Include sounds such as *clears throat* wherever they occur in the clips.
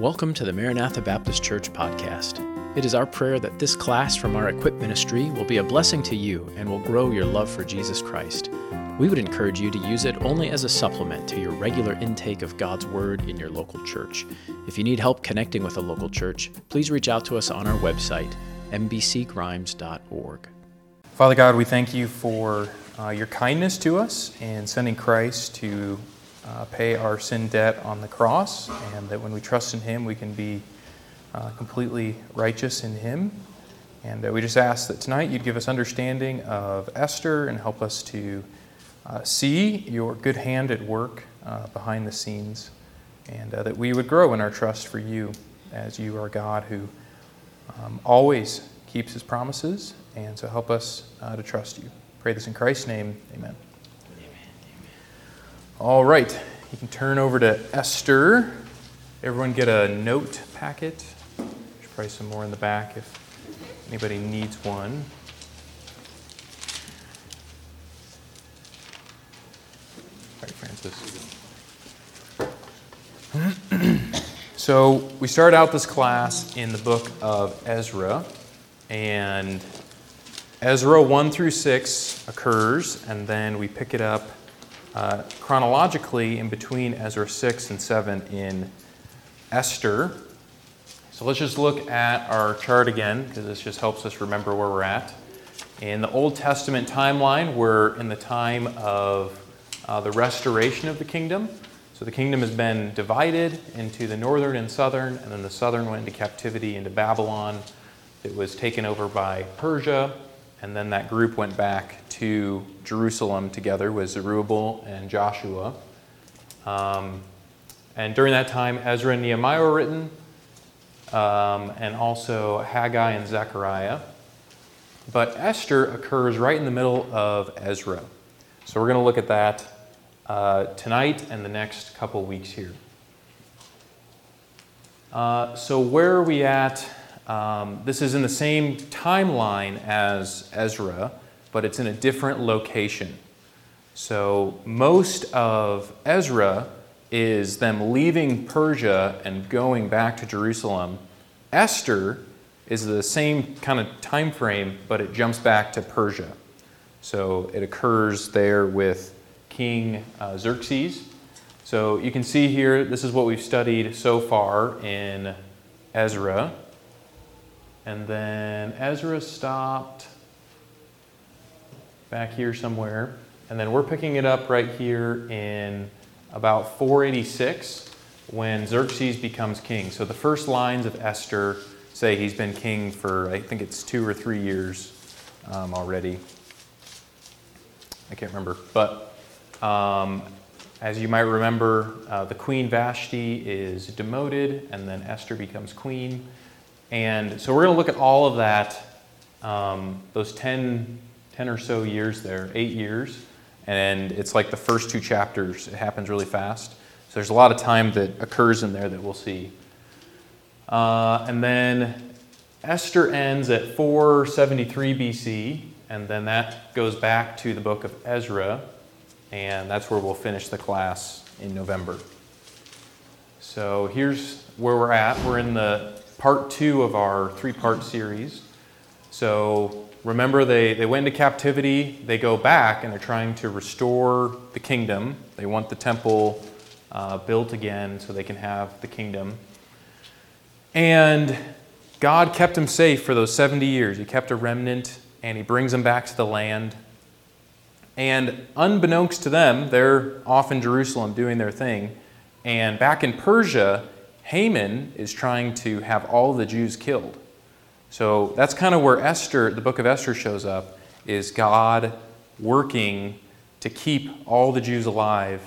Welcome to the Maranatha Baptist Church podcast. It is our prayer that this class from our Equip ministry will be a blessing to you and will grow your love for Jesus Christ. We would encourage you to use it only as a supplement to your regular intake of God's Word in your local church. If you need help connecting with a local church, please reach out to us on our website, mbcgrimes.org. Father God, we thank you for uh, your kindness to us in sending Christ to uh, pay our sin debt on the cross, and that when we trust in Him, we can be uh, completely righteous in Him. And uh, we just ask that tonight you'd give us understanding of Esther and help us to uh, see your good hand at work uh, behind the scenes, and uh, that we would grow in our trust for you as you are God who um, always keeps His promises. And so help us to trust you. Pray this in Christ's name. Amen. All right, you can turn over to Esther. Everyone get a note packet. There's probably some more in the back if anybody needs one. All right, Francis. *clears throat* so we start out this class in the book of Ezra, and Ezra 1 through 6 occurs, and then we pick it up uh, chronologically in between Ezra 6 and 7 in Esther. So let's just look at our chart again because this just helps us remember where we're at. In the Old Testament timeline, we're in the time of uh, the restoration of the kingdom. So the kingdom has been divided into the northern and southern, and then the southern went into captivity into Babylon. It was taken over by Persia, and then that group went back to Jerusalem together with Zerubbabel and Joshua. Um, and during that time, Ezra and Nehemiah were written, um, and also Haggai and Zechariah. But Esther occurs right in the middle of Ezra. So we're going to look at that uh, tonight and the next couple weeks here. Uh, so, where are we at um, this is in the same timeline as Ezra, but it's in a different location. So most of Ezra is them leaving Persia and going back to Jerusalem. Esther is the same kind of time frame, but it jumps back to Persia. So it occurs there with King uh, Xerxes. So you can see here, this is what we've studied so far in Ezra. And then Ezra stopped back here somewhere. And then we're picking it up right here in about 486 when Xerxes becomes king. So the first lines of Esther say he's been king for, I think it's two or three years um, already. I can't remember. But um, as you might remember, uh, the Queen Vashti is demoted, and then Esther becomes queen. And so we're going to look at all of that, um, those 10, 10 or so years there, eight years. And it's like the first two chapters, it happens really fast. So there's a lot of time that occurs in there that we'll see. Uh, and then Esther ends at 473 BC, and then that goes back to the book of Ezra, and that's where we'll finish the class in November. So here's where we're at. We're in the part two of our three part series. So remember, they, they went into captivity, they go back, and they're trying to restore the kingdom. They want the temple uh, built again so they can have the kingdom. And God kept them safe for those 70 years. He kept a remnant, and He brings them back to the land. And unbeknownst to them, they're off in Jerusalem doing their thing. And back in Persia, Haman is trying to have all the Jews killed. So that's kind of where Esther, the book of Esther, shows up is God working to keep all the Jews alive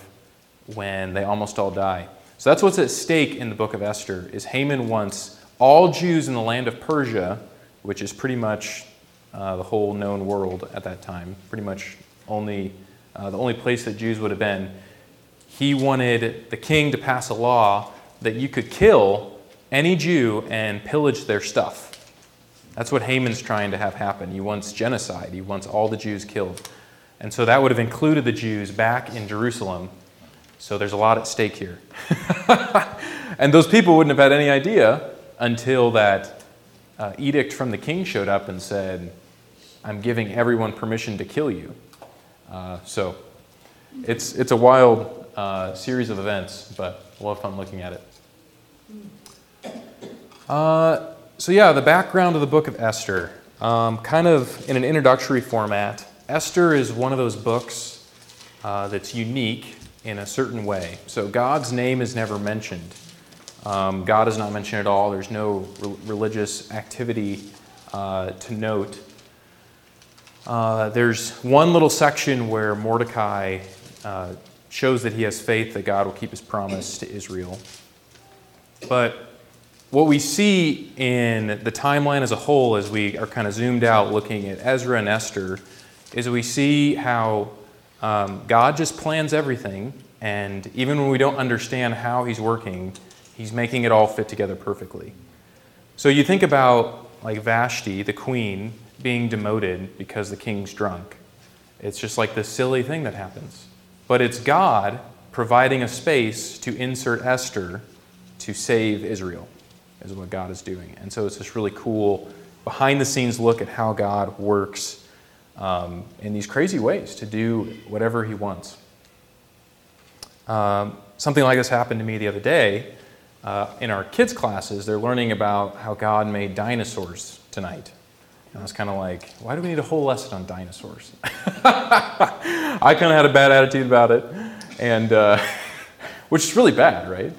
when they almost all die. So that's what's at stake in the book of Esther is Haman wants all Jews in the land of Persia, which is pretty much uh, the whole known world at that time, pretty much only uh, the only place that Jews would have been. He wanted the king to pass a law that you could kill any Jew and pillage their stuff. That's what Haman's trying to have happen. He wants genocide, he wants all the Jews killed. And so that would have included the Jews back in Jerusalem. So there's a lot at stake here. *laughs* and those people wouldn't have had any idea until that uh, edict from the king showed up and said, I'm giving everyone permission to kill you. Uh, so it's, it's a wild uh, series of events, but we'll have fun looking at it. Uh, so, yeah, the background of the book of Esther, um, kind of in an introductory format. Esther is one of those books uh, that's unique in a certain way. So, God's name is never mentioned. Um, God is not mentioned at all. There's no re- religious activity uh, to note. Uh, there's one little section where Mordecai uh, shows that he has faith that God will keep his promise to Israel. But what we see in the timeline as a whole, as we are kind of zoomed out looking at Ezra and Esther, is we see how um, God just plans everything, and even when we don't understand how He's working, He's making it all fit together perfectly. So you think about like Vashti, the queen, being demoted because the king's drunk. It's just like this silly thing that happens. But it's God providing a space to insert Esther to save Israel is what God is doing. And so it's this really cool behind the scenes look at how God works um, in these crazy ways to do whatever He wants. Um, something like this happened to me the other day. Uh, in our kids' classes, they're learning about how God made dinosaurs tonight. And I was kind of like, why do we need a whole lesson on dinosaurs? *laughs* I kind of had a bad attitude about it, and uh, *laughs* which is really bad, right?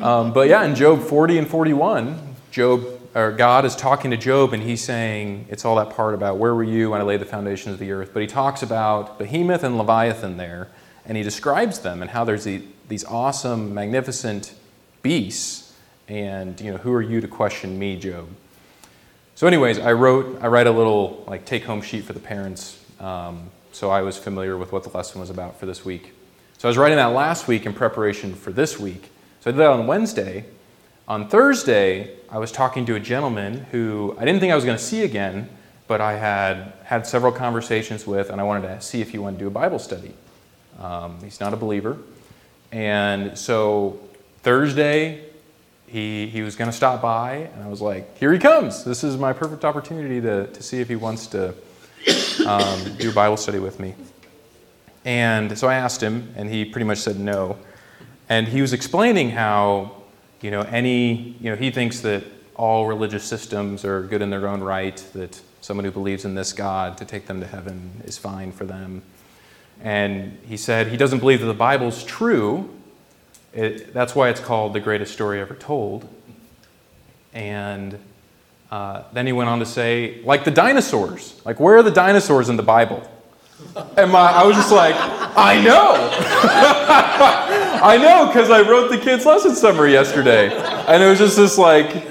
Um, but yeah, in Job 40 and 41, Job or God is talking to Job and he's saying it's all that part about where were you when I laid the foundations of the earth. But he talks about Behemoth and Leviathan there, and he describes them and how there's the, these awesome, magnificent beasts. And you know, who are you to question me, Job? So, anyways, I wrote I write a little like take-home sheet for the parents, um, so I was familiar with what the lesson was about for this week. So I was writing that last week in preparation for this week. So I did that on Wednesday. On Thursday, I was talking to a gentleman who I didn't think I was going to see again, but I had had several conversations with, and I wanted to see if he wanted to do a Bible study. Um, he's not a believer. And so Thursday, he, he was going to stop by, and I was like, here he comes. This is my perfect opportunity to, to see if he wants to um, do a Bible study with me. And so I asked him, and he pretty much said no. And he was explaining how, you know, any, you know, he thinks that all religious systems are good in their own right, that someone who believes in this God to take them to heaven is fine for them. And he said he doesn't believe that the Bible's true. It, that's why it's called the greatest story ever told. And uh, then he went on to say, like the dinosaurs. Like, where are the dinosaurs in the Bible? And my, I was just like, I know. *laughs* I know because I wrote the kids' lesson summary yesterday. And it was just this like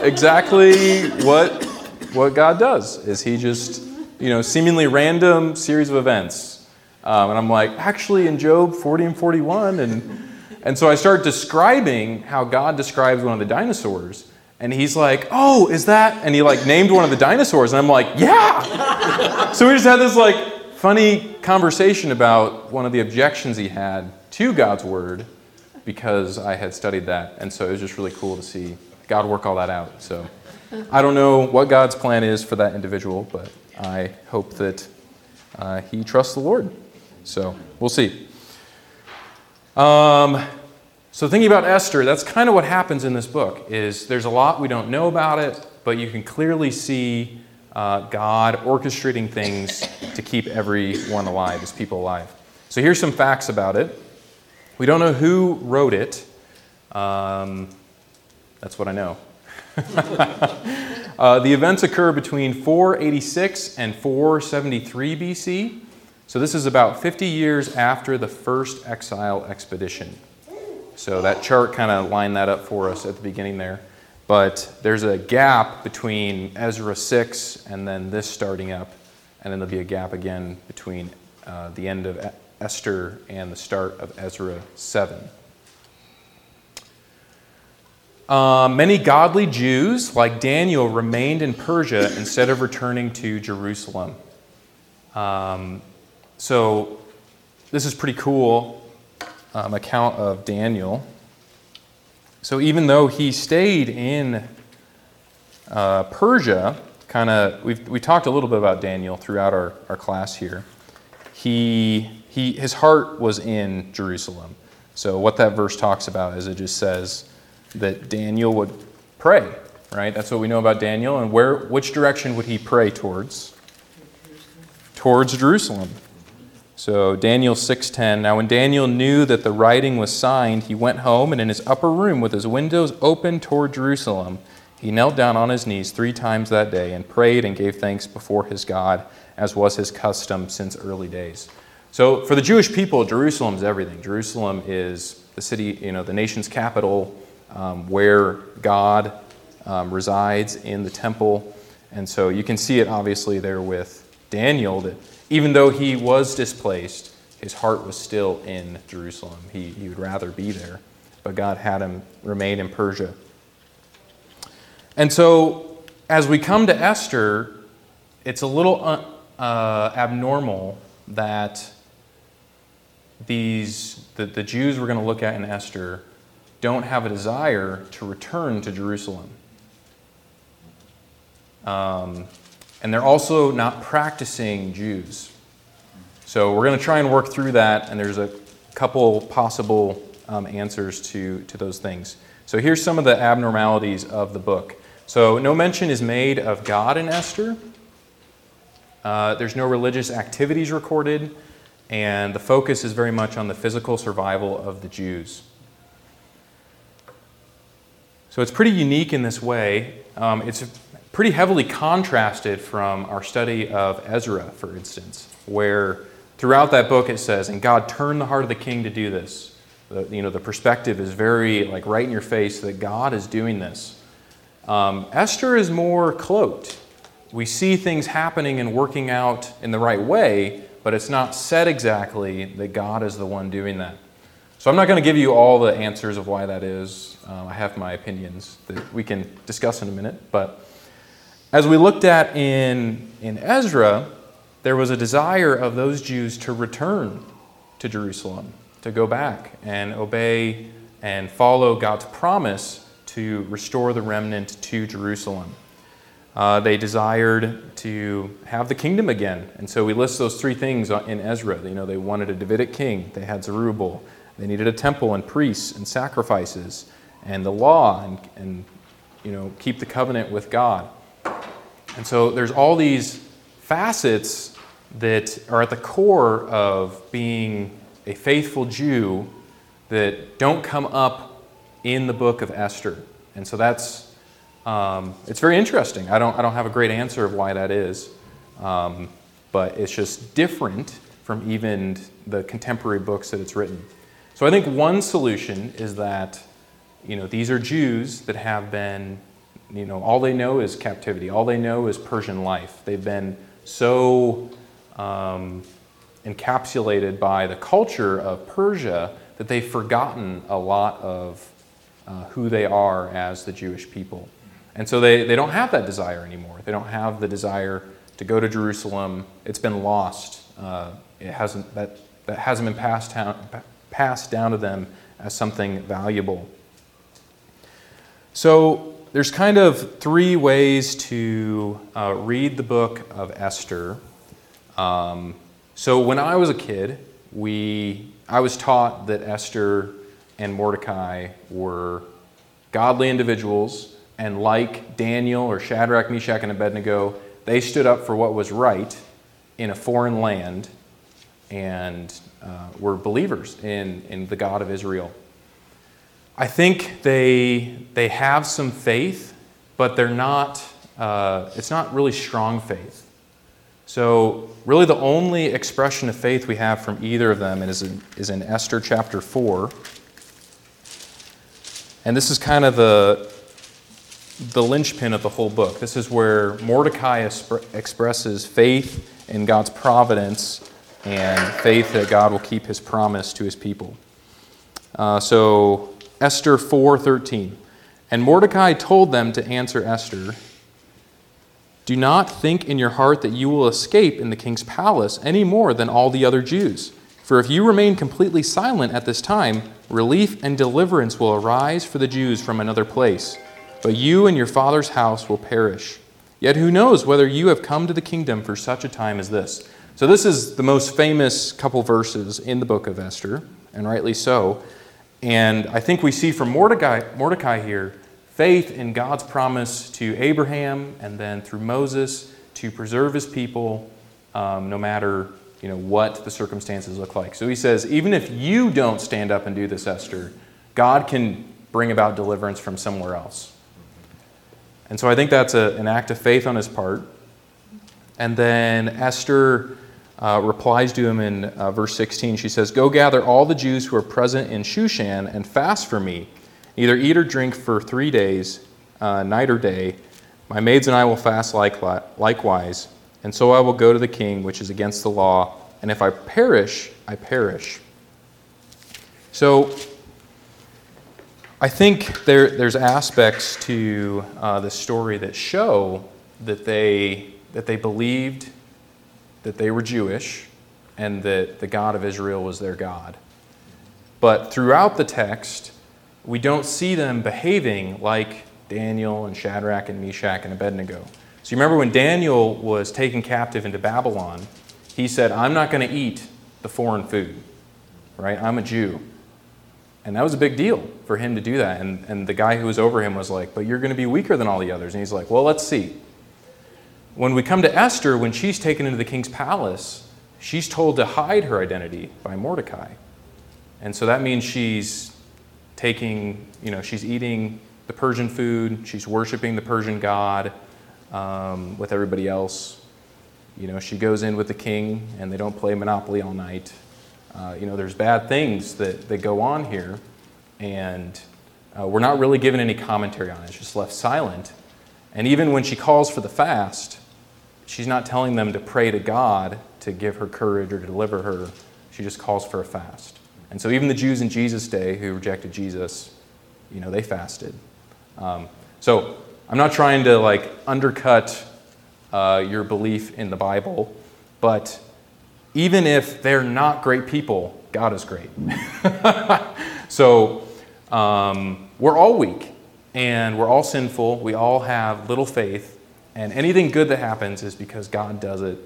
exactly what what God does is he just, you know, seemingly random series of events. Um, and I'm like, actually in Job 40 and 41 and and so I start describing how God describes one of the dinosaurs. And he's like, oh, is that? And he like named one of the dinosaurs. And I'm like, yeah. so we just had this like funny conversation about one of the objections he had to God's word because I had studied that. And so it was just really cool to see God work all that out. So I don't know what God's plan is for that individual, but I hope that uh, he trusts the Lord. So we'll see. Um, so thinking about Esther, that's kind of what happens in this book. Is there's a lot we don't know about it, but you can clearly see uh, God orchestrating things to keep everyone alive, his people alive. So here's some facts about it. We don't know who wrote it. Um, that's what I know. *laughs* uh, the events occur between 486 and 473 BC. So this is about 50 years after the first exile expedition. So that chart kind of lined that up for us at the beginning there. But there's a gap between Ezra 6 and then this starting up, and then there'll be a gap again between uh, the end of Esther and the start of Ezra 7. Uh, many godly Jews, like Daniel, remained in Persia instead of returning to Jerusalem. Um, so, this is pretty cool um, account of Daniel. so even though he stayed in uh, Persia, kind of, we talked a little bit about Daniel throughout our, our class here. He, he, his heart was in Jerusalem. So, what that verse talks about is it just says that Daniel would pray, right? That's what we know about Daniel. And where, which direction would he pray towards? Towards Jerusalem. So Daniel 6:10 Now when Daniel knew that the writing was signed he went home and in his upper room with his windows open toward Jerusalem he knelt down on his knees 3 times that day and prayed and gave thanks before his God as was his custom since early days. So for the Jewish people Jerusalem is everything. Jerusalem is the city, you know, the nation's capital um, where God um, resides in the temple. And so you can see it obviously there with Daniel that even though he was displaced, his heart was still in Jerusalem. He, he would rather be there, but God had him remain in Persia. And so, as we come to Esther, it's a little uh, uh, abnormal that these the, the Jews we're going to look at in Esther don't have a desire to return to Jerusalem. Um, and they're also not practicing Jews. So we're going to try and work through that, and there's a couple possible um, answers to, to those things. So here's some of the abnormalities of the book. So no mention is made of God in Esther. Uh, there's no religious activities recorded, and the focus is very much on the physical survival of the Jews. So it's pretty unique in this way. Um, it's pretty heavily contrasted from our study of Ezra, for instance, where throughout that book it says, and God turned the heart of the king to do this. The, you know, the perspective is very like right in your face that God is doing this. Um, Esther is more cloaked. We see things happening and working out in the right way, but it's not said exactly that God is the one doing that. So I'm not going to give you all the answers of why that is. Uh, I have my opinions that we can discuss in a minute, but as we looked at in, in Ezra, there was a desire of those Jews to return to Jerusalem, to go back and obey and follow God's promise to restore the remnant to Jerusalem. Uh, they desired to have the kingdom again. And so we list those three things in Ezra. You know, they wanted a Davidic king, they had Zerubbabel, they needed a temple and priests and sacrifices and the law and, and you know, keep the covenant with God. And so there's all these facets that are at the core of being a faithful Jew that don't come up in the book of Esther. And so that's, um, it's very interesting. I don't, I don't have a great answer of why that is, um, but it's just different from even the contemporary books that it's written. So I think one solution is that, you know, these are Jews that have been you know, all they know is captivity. All they know is Persian life. They've been so um, encapsulated by the culture of Persia that they've forgotten a lot of uh, who they are as the Jewish people. And so they, they don't have that desire anymore. They don't have the desire to go to Jerusalem. It's been lost. Uh, it hasn't, that, that hasn't been passed down, passed down to them as something valuable. So there's kind of three ways to uh, read the book of Esther. Um, so when I was a kid, we I was taught that Esther and Mordecai were godly individuals, and like Daniel or Shadrach, Meshach, and Abednego, they stood up for what was right in a foreign land and uh, were believers in, in the God of Israel. I think they, they have some faith, but they're not, uh, it's not really strong faith. So, really, the only expression of faith we have from either of them is in, is in Esther chapter 4. And this is kind of the, the linchpin of the whole book. This is where Mordecai expresses faith in God's providence and faith that God will keep his promise to his people. Uh, so, Esther 4:13. And Mordecai told them to answer Esther, "Do not think in your heart that you will escape in the king's palace any more than all the other Jews. For if you remain completely silent at this time, relief and deliverance will arise for the Jews from another place, but you and your father's house will perish. Yet who knows whether you have come to the kingdom for such a time as this? So, this is the most famous couple verses in the book of Esther, and rightly so. And I think we see from Mordecai, Mordecai here faith in God's promise to Abraham and then through Moses to preserve his people um, no matter you know, what the circumstances look like. So he says, even if you don't stand up and do this, Esther, God can bring about deliverance from somewhere else. And so I think that's a, an act of faith on his part. And then Esther uh, replies to him in uh, verse 16. She says, Go gather all the Jews who are present in Shushan and fast for me. Neither eat or drink for three days, uh, night or day. My maids and I will fast likewise. And so I will go to the king, which is against the law. And if I perish, I perish. So I think there, there's aspects to uh, the story that show that they, that they believed that they were Jewish and that the God of Israel was their God. But throughout the text, we don't see them behaving like Daniel and Shadrach and Meshach and Abednego. So you remember when Daniel was taken captive into Babylon, he said, I'm not going to eat the foreign food, right? I'm a Jew. And that was a big deal for him to do that. And, and the guy who was over him was like, But you're going to be weaker than all the others. And he's like, Well, let's see. When we come to Esther, when she's taken into the king's palace, she's told to hide her identity by Mordecai. And so that means she's taking, you know, she's eating the Persian food, she's worshiping the Persian god um, with everybody else. You know, she goes in with the king and they don't play Monopoly all night. Uh, you know, there's bad things that, that go on here, and uh, we're not really given any commentary on it. It's just left silent. And even when she calls for the fast, she's not telling them to pray to God to give her courage or to deliver her. She just calls for a fast. And so even the Jews in Jesus' day who rejected Jesus, you know, they fasted. Um, so I'm not trying to like undercut uh, your belief in the Bible, but even if they're not great people, God is great. *laughs* so um, we're all weak and we're all sinful. We all have little faith, and anything good that happens is because God does it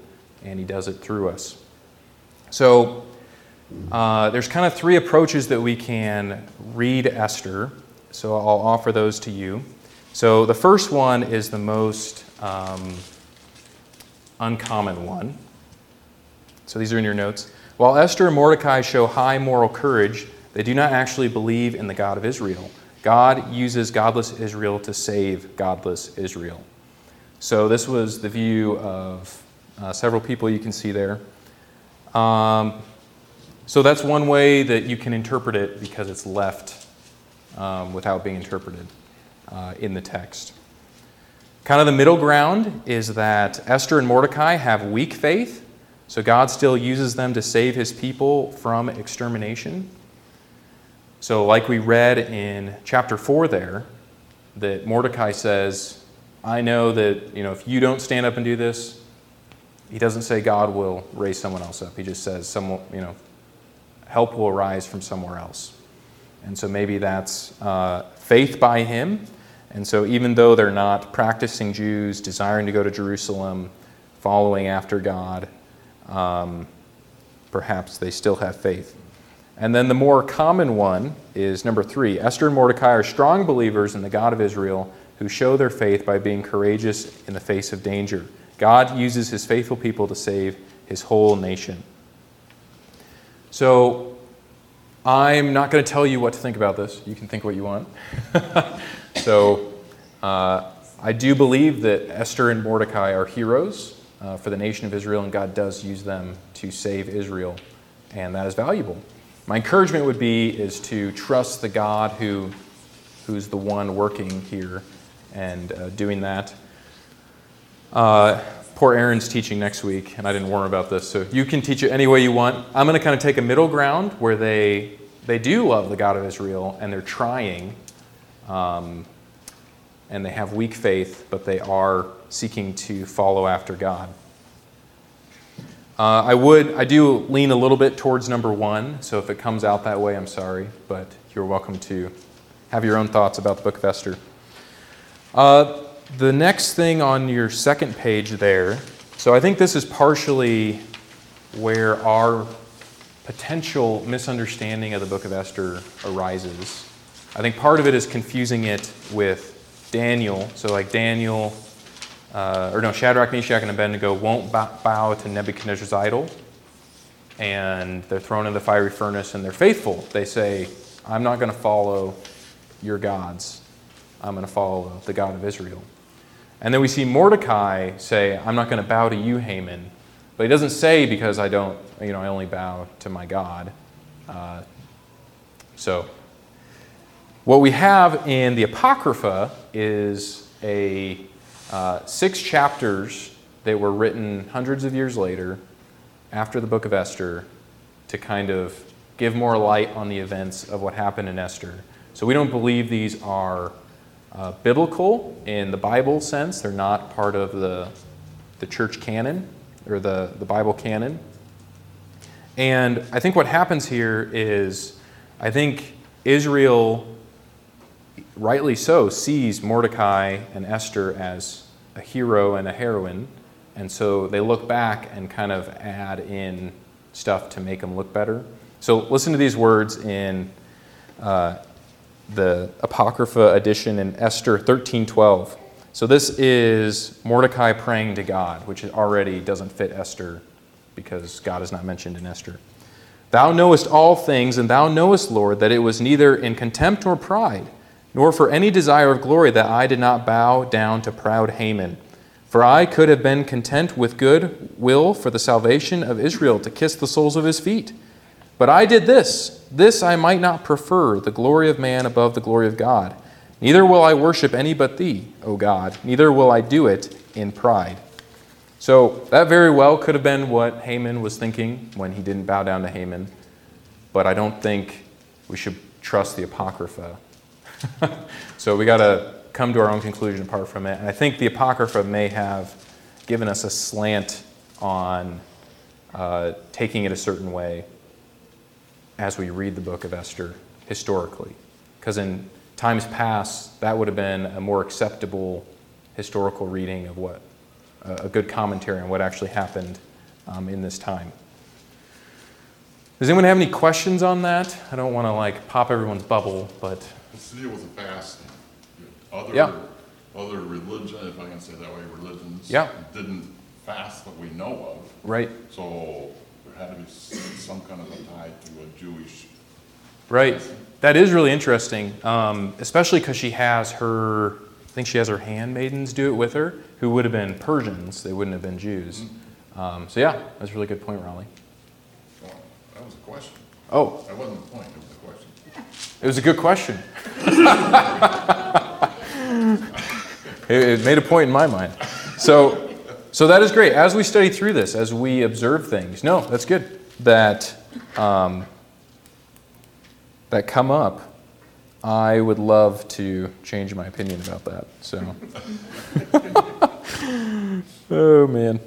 and He does it through us. So uh, there's kind of three approaches that we can read Esther. So I'll offer those to you. So the first one is the most um, uncommon one. So these are in your notes. While Esther and Mordecai show high moral courage, they do not actually believe in the God of Israel. God uses godless Israel to save godless Israel. So this was the view of uh, several people you can see there. Um, so that's one way that you can interpret it because it's left um, without being interpreted uh, in the text. Kind of the middle ground is that Esther and Mordecai have weak faith, so God still uses them to save his people from extermination. So, like we read in chapter 4 there, that Mordecai says, I know that you know, if you don't stand up and do this, he doesn't say God will raise someone else up. He just says, someone, you know, help will arise from somewhere else. And so maybe that's uh, faith by him. And so, even though they're not practicing Jews, desiring to go to Jerusalem, following after God, um, perhaps they still have faith. And then the more common one is number three Esther and Mordecai are strong believers in the God of Israel who show their faith by being courageous in the face of danger. God uses his faithful people to save his whole nation. So, I'm not going to tell you what to think about this. You can think what you want. *laughs* so, uh, I do believe that Esther and Mordecai are heroes uh, for the nation of Israel, and God does use them to save Israel, and that is valuable. My encouragement would be is to trust the God who, who's the one working here and uh, doing that. Uh, poor Aaron's teaching next week, and I didn't warn about this, so you can teach it any way you want. I'm going to kind of take a middle ground where they they do love the God of Israel, and they're trying, um, and they have weak faith, but they are seeking to follow after God. Uh, I would, I do lean a little bit towards number one, so if it comes out that way, I'm sorry, but you're welcome to have your own thoughts about the book of Esther. Uh, the next thing on your second page there, so I think this is partially where our potential misunderstanding of the book of Esther arises. I think part of it is confusing it with Daniel. So, like Daniel, uh, or no, Shadrach, Meshach, and Abednego won't bow to Nebuchadnezzar's idol, and they're thrown in the fiery furnace, and they're faithful. They say, I'm not going to follow your gods, I'm going to follow the God of Israel. And then we see Mordecai say, I'm not going to bow to you, Haman. But he doesn't say because I don't, you know, I only bow to my God. Uh, so, what we have in the Apocrypha is a uh, six chapters that were written hundreds of years later, after the book of Esther, to kind of give more light on the events of what happened in Esther. So we don't believe these are uh, biblical in the Bible sense. They're not part of the, the church canon or the, the Bible canon. And I think what happens here is I think Israel, rightly so, sees Mordecai and Esther as a hero and a heroine. And so they look back and kind of add in stuff to make them look better. So listen to these words in uh, the Apocrypha edition in Esther 13:12. So this is Mordecai praying to God, which already doesn't fit Esther because God is not mentioned in Esther. Thou knowest all things, and thou knowest, Lord, that it was neither in contempt nor pride, nor for any desire of glory that I did not bow down to proud Haman. For I could have been content with good will for the salvation of Israel to kiss the soles of his feet. But I did this, this I might not prefer, the glory of man above the glory of God. Neither will I worship any but thee, O God, neither will I do it in pride. So that very well could have been what Haman was thinking when he didn't bow down to Haman, but I don't think we should trust the Apocrypha. *laughs* so we got to come to our own conclusion apart from it. And I think the Apocrypha may have given us a slant on uh, taking it a certain way as we read the book of Esther historically. Because in times past, that would have been a more acceptable historical reading of what a good commentary on what actually happened um, in this time. Does anyone have any questions on that? I don't want to like pop everyone's bubble, but the city was a fasting. Other yeah. other religion, if I can say that way, religions yeah. didn't fast that we know of. Right. So there had to be some kind of a tie to a Jewish. Right. That is really interesting, um, especially because she has her, I think she has her handmaidens do it with her, who would have been Persians. They wouldn't have been Jews. Mm-hmm. Um, so, yeah, that's a really good point, Raleigh. Well, that was a question. Oh. That wasn't the point, it was a. It was a good question. *laughs* it, made a point in my mind. So, so that is great. As we study through this, as we observe things, no, that's good. That um, that come up, I would love to change my opinion about that. So, *laughs* oh man.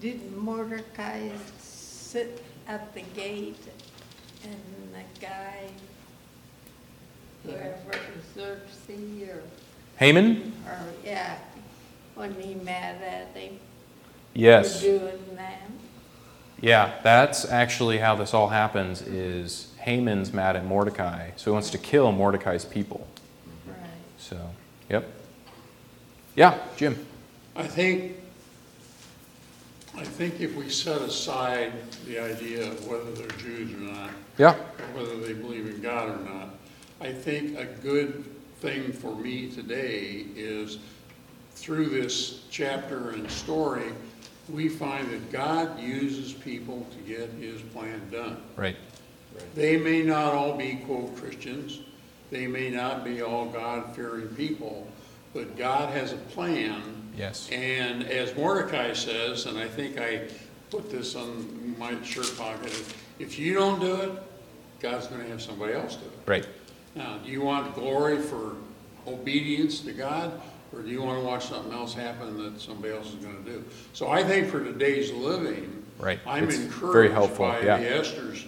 Did Mordecai sit at the gate and the guy, whoever Xerxes or, Haman? or, yeah, wasn't he mad at him Yes. doing that? Yeah, that's actually how this all happens is Haman's mad at Mordecai, so he wants to kill Mordecai's people. Right. So, yep. Yeah, Jim. I think, I think if we set aside the idea of whether they're Jews or not, Yeah. or whether they believe in God or not, I think a good thing for me today is through this chapter and story, we find that God uses people to get his plan done. Right. They may not all be, quote, Christians, they may not be all God-fearing people, but God has a plan. Yes. And as Mordecai says, and I think I put this on my shirt pocket, if you don't do it, God's gonna have somebody else do it. Right. Now, do you want glory for obedience to God, or do you want to watch something else happen that somebody else is going to do? So I think for today's living, Right. I'm It's very encouraged helpful, by yeah. the Esther's,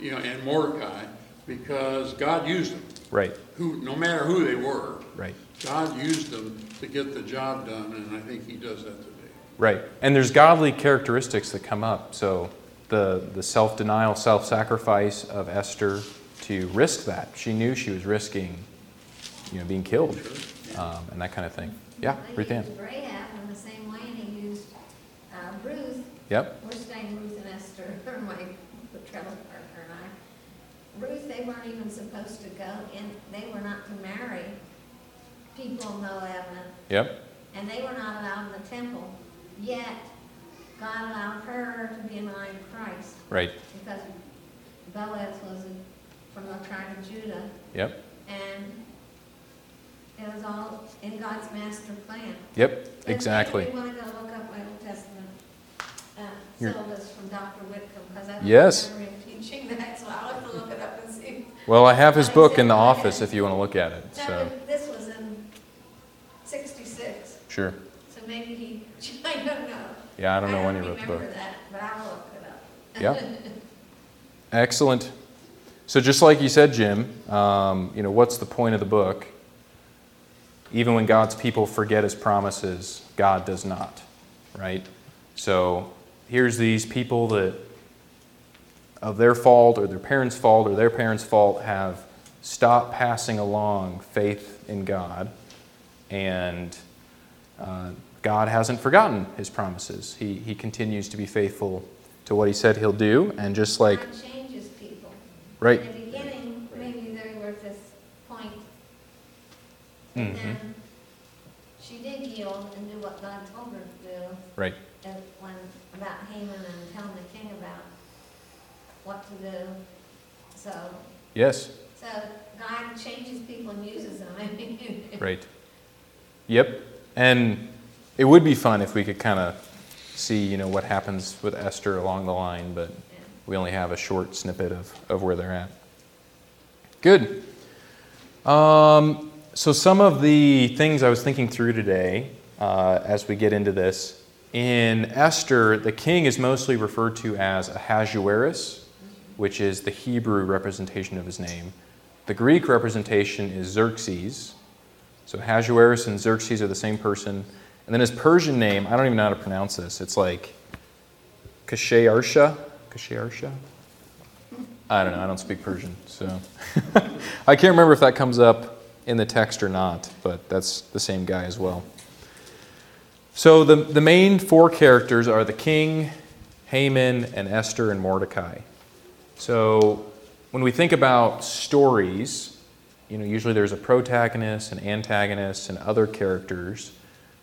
you know, and Mordecai, because God used them. Right, Who, no matter who they were, right. God used them to get the job done, and I think He does that today. Right. And there's godly characteristics that come up. So the, the self denial, self sacrifice of Esther to risk that. She knew she was risking, you know, being killed um, and that kind of thing. Yeah, Ruth Ann. Rahab in the same way, and he used uh, Ruth. Yep. We're staying Ruth and Esther, *laughs* my the travel partner and I. Ruth, they weren't even supposed to go in, they were not to marry people in Moab, Yep. and they were not allowed in the temple. Yet, God allowed her to be in line of Christ, Right. because Boaz was from the tribe of Judah, Yep. and it was all in God's master plan. Yep. If Exactly. you want to go look up my Old Testament uh, You're- syllabus from Dr. Whitcomb, because I Yes. don't remember him teaching *laughs* that, so I'll have to look it up and see. Well, I have his book in the office if you want to look at it. So, this was in sixty-six, sure. so maybe he, *laughs* I don't know. Yeah, I don't know when he wrote the book. remember that, but I'll look it up. Yep. *laughs* Excellent. So, just like you said, Jim, um, you know, what's the point of the book? Even when God's people forget his promises, God does not, right? So, here's these people that, of their fault or their parents' fault or their parents' fault, have stopped passing along faith in God. And uh, God hasn't forgotten his promises. He, he continues to be faithful to what he said he'll do. And just like. Right, In the beginning, maybe they were at this point, Mhm. and then she did yield and do what God told her to do. right, and when, about Haman and telling the king about what to do. So, yes, so God changes people and uses them. *laughs* Right. Yep. And it would be fun if we could kind of see, you know, what happens with Esther along the line, but we only have a short snippet of, of where they're at. Good. Um, so, some of the things I was thinking through today uh, as we get into this in Esther, the king is mostly referred to as Ahasuerus, which is the Hebrew representation of his name. The Greek representation is Xerxes. So, Ahasuerus and Xerxes are the same person. And then his Persian name, I don't even know how to pronounce this. It's like Kashayarsha. Kashayarsha? I don't know. I don't speak Persian, so *laughs* I can't remember if that comes up in the text or not, but that's the same guy as well. So the, the main four characters are the king, Haman, and Esther and Mordecai. So when we think about stories, you know, usually there's a protagonist, an antagonist, and other characters.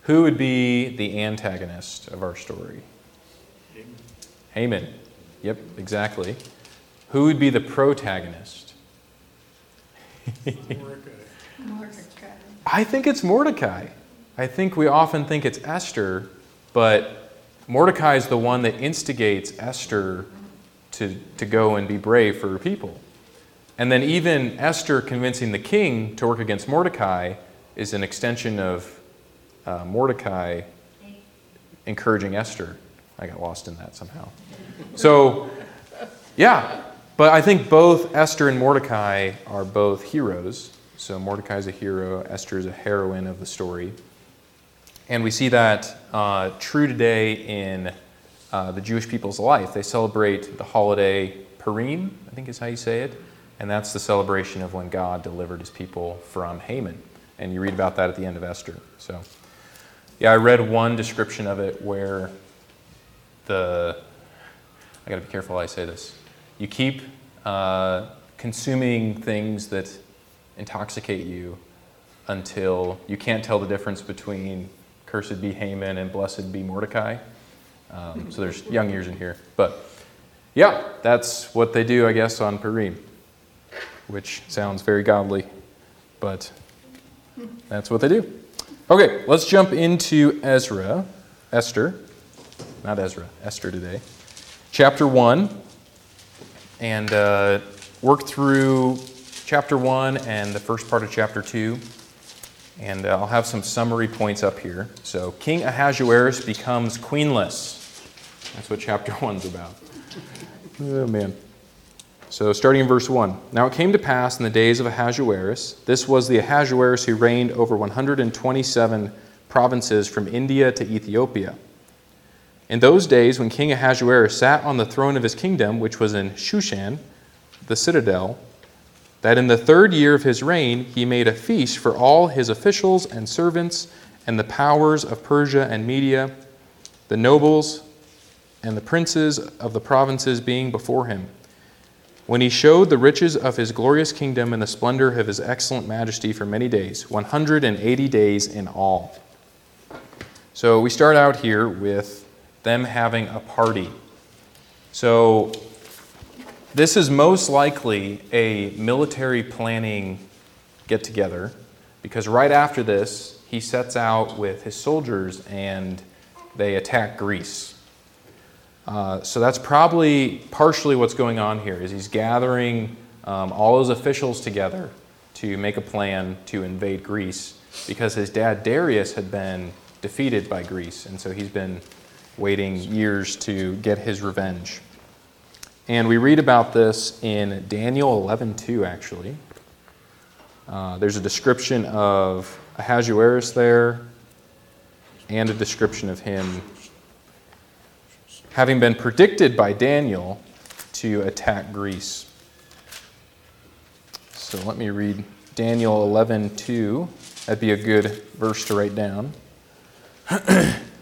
Who would be the antagonist of our story? Haman. Yep, exactly. Who would be the protagonist? Mordecai. I think it's Mordecai. I think we often think it's Esther, but Mordecai is the one that instigates Esther to, to go and be brave for her people. And then even Esther convincing the king to work against Mordecai is an extension of uh, Mordecai encouraging Esther. I got lost in that somehow. So, yeah, but I think both Esther and Mordecai are both heroes. So Mordecai is a hero, Esther is a heroine of the story. And we see that uh, true today in uh, the Jewish people's life. They celebrate the holiday Purim, I think is how you say it. And that's the celebration of when God delivered his people from Haman. And you read about that at the end of Esther. So, yeah, I read one description of it where the, I gotta be careful I say this. You keep uh, consuming things that intoxicate you until you can't tell the difference between cursed be Haman and blessed be Mordecai. Um, so there's young ears in here. But yeah, that's what they do, I guess, on Purim, which sounds very godly, but that's what they do. Okay, let's jump into Ezra, Esther, not Ezra, Esther today. Chapter 1, and uh, work through chapter 1 and the first part of chapter 2. And uh, I'll have some summary points up here. So, King Ahasuerus becomes queenless. That's what chapter *laughs* 1's about. Oh, man. So, starting in verse 1. Now it came to pass in the days of Ahasuerus, this was the Ahasuerus who reigned over 127 provinces from India to Ethiopia. In those days, when King Ahasuerus sat on the throne of his kingdom, which was in Shushan, the citadel, that in the third year of his reign he made a feast for all his officials and servants and the powers of Persia and Media, the nobles and the princes of the provinces being before him. When he showed the riches of his glorious kingdom and the splendor of his excellent majesty for many days, 180 days in all. So we start out here with them having a party. So this is most likely a military planning get together because right after this, he sets out with his soldiers and they attack Greece. Uh, so that's probably partially what's going on here is he's gathering um, all his officials together to make a plan to invade Greece because his dad Darius had been defeated by Greece, and so he's been waiting years to get his revenge. And we read about this in Daniel 11:2, actually. Uh, there's a description of Ahasuerus there, and a description of him having been predicted by Daniel to attack Greece. So let me read Daniel 11:2. That'd be a good verse to write down. *clears throat*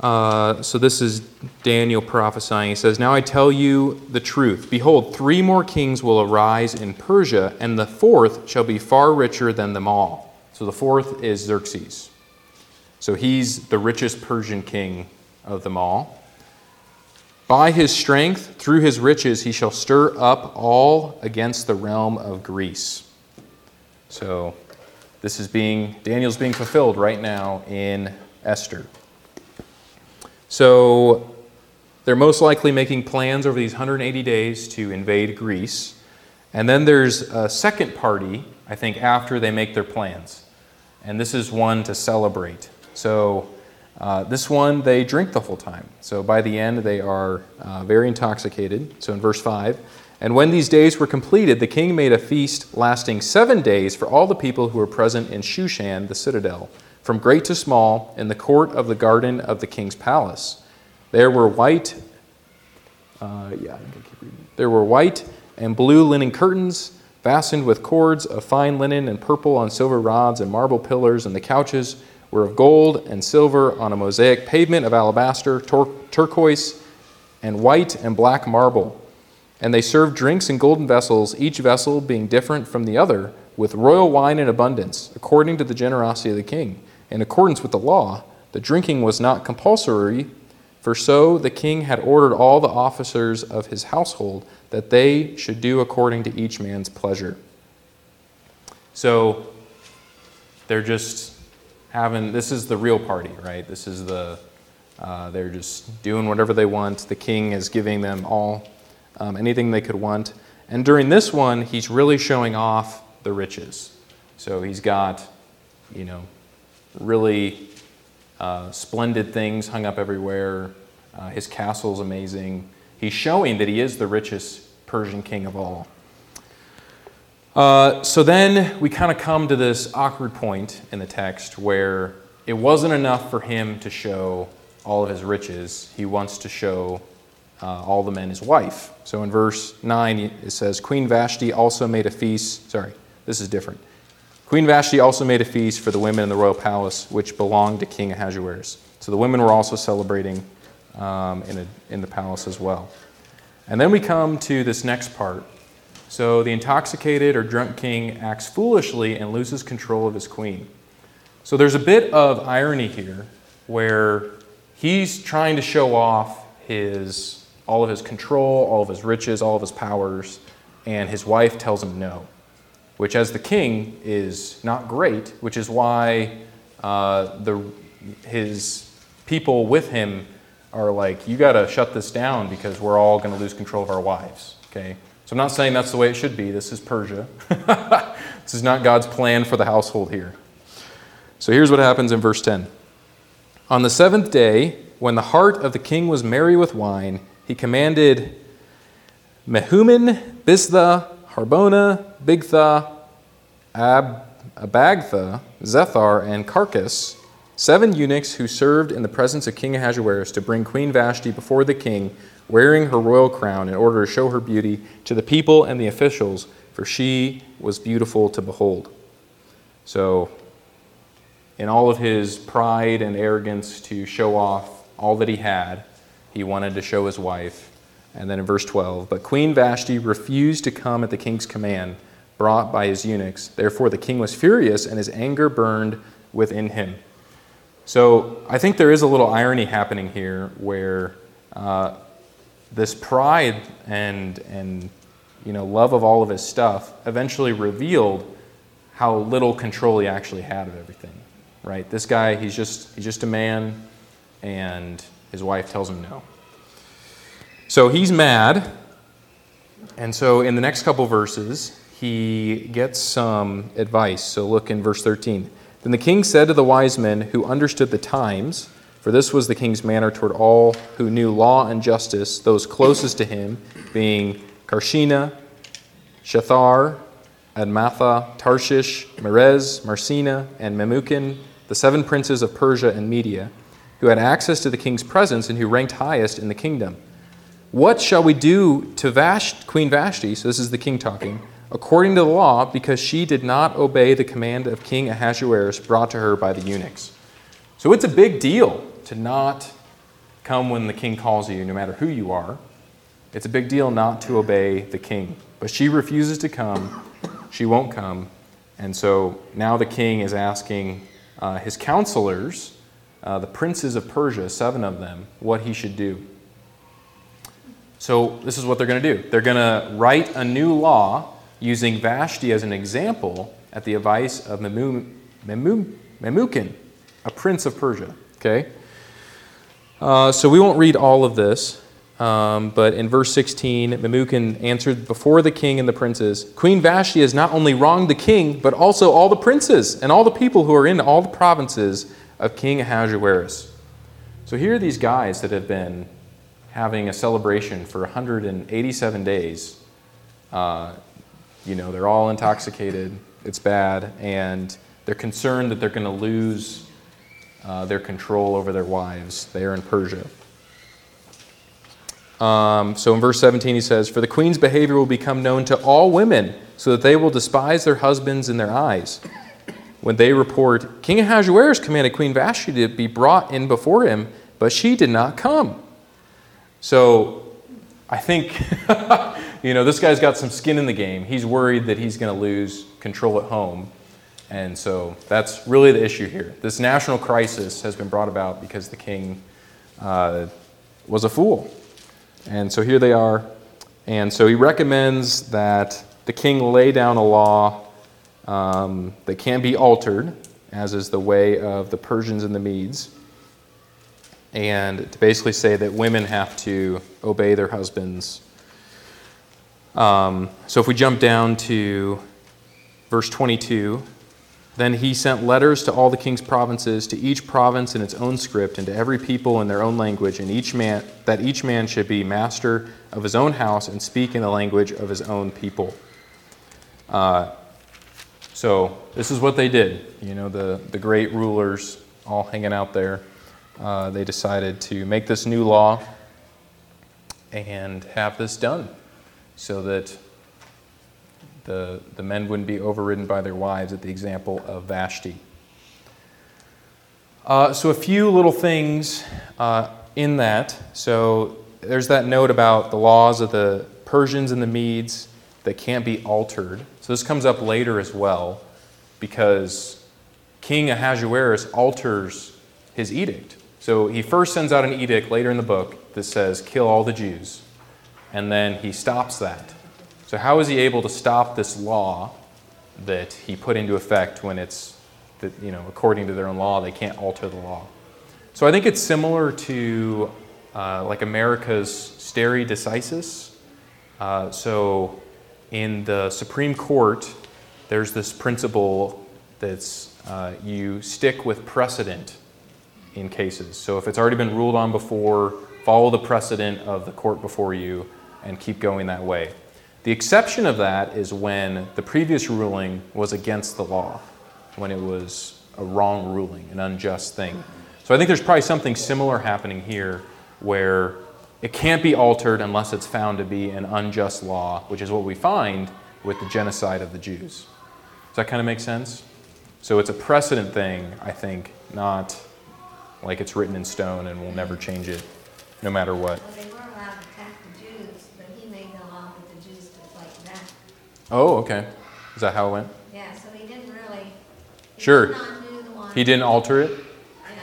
uh, so this is Daniel prophesying. He says, Now I tell you the truth. Behold, three more kings will arise in Persia, and the fourth shall be far richer than them all. So the fourth is Xerxes. So he's the richest Persian king of them all. By his strength, through his riches, he shall stir up all against the realm of Greece. So, this is being, Daniel's being fulfilled right now in Esther. So, they're most likely making plans over these 180 days to invade Greece. And then there's a second party, I think, after they make their plans. And this is one to celebrate. So, uh, this one, they drink the whole time. So by the end, they are uh, very intoxicated. So in verse 5, and when these days were completed, the king made a feast lasting seven days for all the people who were present in Shushan, the citadel, from great to small, in the court of the garden of the king's palace. There were white, uh, yeah, there were white and blue linen curtains fastened with cords of fine linen and purple on silver rods and marble pillars, and the couches were of gold and silver on a mosaic pavement of alabaster, tur- turquoise, and white and black marble. And they served drinks in golden vessels, each vessel being different from the other, with royal wine in abundance, according to the generosity of the king. In accordance with the law, the drinking was not compulsory, for so the king had ordered all the officers of his household that they should do according to each man's pleasure. So they're just having this is the real party, right? This is the uh, they're just doing whatever they want. The king is giving them all um, anything they could want. And during this one, he's really showing off the riches. So he's got, you know, really uh, splendid things hung up everywhere. Uh, his castle's amazing. He's showing that he is the richest Persian king of all. Uh, so then we kind of come to this awkward point in the text where it wasn't enough for him to show all of his riches. He wants to show uh, all the men his wife. So in verse 9, it says, Queen Vashti also made a feast. Sorry, this is different. Queen Vashti also made a feast for the women in the royal palace, which belonged to King Ahasuerus. So the women were also celebrating um, in, a, in the palace as well. And then we come to this next part so the intoxicated or drunk king acts foolishly and loses control of his queen. So there's a bit of irony here where he's trying to show off his all of his control, all of his riches, all of his powers, and his wife tells him no, which as the king is not great, which is why uh, the, his people with him are like, you got to shut this down because we're all going to lose control of our wives. Okay, so I'm not saying that's the way it should be. This is Persia. *laughs* this is not God's plan for the household here. So here's what happens in verse 10. On the seventh day, when the heart of the king was merry with wine, he commanded Mehuman, Biztha, Harbona, Bigtha, Ab, Abagtha, Zethar, and Carcas, seven eunuchs who served in the presence of King Ahasuerus, to bring Queen Vashti before the king, wearing her royal crown, in order to show her beauty to the people and the officials, for she was beautiful to behold. So, in all of his pride and arrogance to show off all that he had, he wanted to show his wife. And then in verse 12, but Queen Vashti refused to come at the king's command brought by his eunuchs. Therefore, the king was furious, and his anger burned within him. So I think there is a little irony happening here where uh, this pride and, and you know, love of all of his stuff eventually revealed how little control he actually had of everything. Right? This guy, he's just, he's just a man, and his wife tells him no. So he's mad. And so in the next couple verses, he gets some advice. So look in verse 13. Then the king said to the wise men who understood the times, for this was the king's manner toward all who knew law and justice, those closest to him, being Carshena, Shethar, Admatha, Tarshish, Meres, Marsena, and Memucan, the seven princes of Persia and Media, who had access to the king's presence and who ranked highest in the kingdom. What shall we do to Vash- Queen Vashti? So this is the king talking according to the law, because she did not obey the command of King Ahasuerus brought to her by the eunuchs. So it's a big deal to not come when the king calls you, no matter who you are. It's a big deal not to obey the king. But she refuses to come, she won't come. And so now the king is asking uh, his counselors, uh, the princes of Persia, seven of them, what he should do. So this is what they're going to do. They're going to write a new law using Vashti as an example at the advice of Memucan, a prince of Persia. Okay? Uh, so we won't read all of this, um, but in verse 16, Memucan answered before the king and the princes Queen Vashti has not only wronged the king, but also all the princes and all the people who are in all the provinces of King Ahasuerus. So here are these guys that have been having a celebration for 187 days. Uh, you know, they're all intoxicated, it's bad, and they're concerned that they're going to lose uh, their control over their wives. They are in Persia. Um, so in verse 17, he says, For the queen's behavior will become known to all women, so that they will despise their husbands in their eyes. When they report, King Ahasuerus commanded Queen Vashti to be brought in before him, but she did not come. So I think *laughs* you know, this guy's got some skin in the game. He's worried that he's going to lose control at home. And so that's really the issue here. This national crisis has been brought about because the king uh, was a fool. And so here they are. And so he recommends that the king lay down a law um, that can be altered, as is the way of the Persians and the Medes, and to basically say that women have to obey their husbands um, so if we jump down to verse 22, then he sent letters to all the king's provinces, to each province in its own script, and to every people in their own language, and each man that each man should be master of his own house and speak in the language of his own people. Uh, so this is what they did. You know, the, the great rulers all hanging out there. Uh, they decided to make this new law and have this done so that the, the men wouldn't be overridden by their wives, at the example of Vashti. Uh, so, a few little things uh, in that. So, there's that note about the laws of the Persians and the Medes that can't be altered. So, this comes up later as well because King Ahasuerus alters his edict. So, he first sends out an edict later in the book that says, kill all the Jews and then he stops that. So, how is he able to stop this law that he put into effect when it's, that, you know, according to their own law, they can't alter the law? So, I think it's similar to uh, like America's stare decisis. Uh, so, in the Supreme Court, there's this principle that's uh, you stick with precedent in cases. So if it's already been ruled on before, follow the precedent of the court before you and keep going that way. The exception of that is when the previous ruling was against the law, when it was a wrong ruling, an unjust thing. So I think there's probably something similar happening here where it can't be altered unless it's found to be an unjust law, which is what we find with the genocide of the Jews. Does that kind of make sense? So it's a precedent thing, I think, not like it's written in stone and we'll never change it no matter what. Well, they were allowed to attack the Jews, but he made the law for the Jews to fight back. Oh, okay. Is that how it went? Yeah, so he didn't really. he Sure. did not do the one- He didn't alter it? Yeah.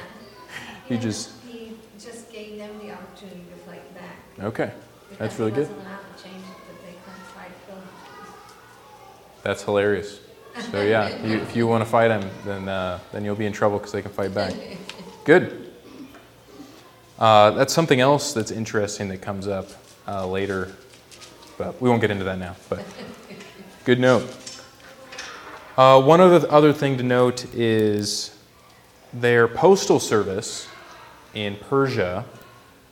He just- He just gave them the opportunity to fight back. Okay. That's really he good. to change it, but they couldn't fight them. That's hilarious. So yeah, *laughs* you, if you want to fight them, then uh, then you'll be in trouble because they can fight back. *laughs* Good. Uh, that's something else that's interesting that comes up uh, later, but we won't get into that now. But *laughs* good note. Uh, one other other thing to note is their postal service in Persia.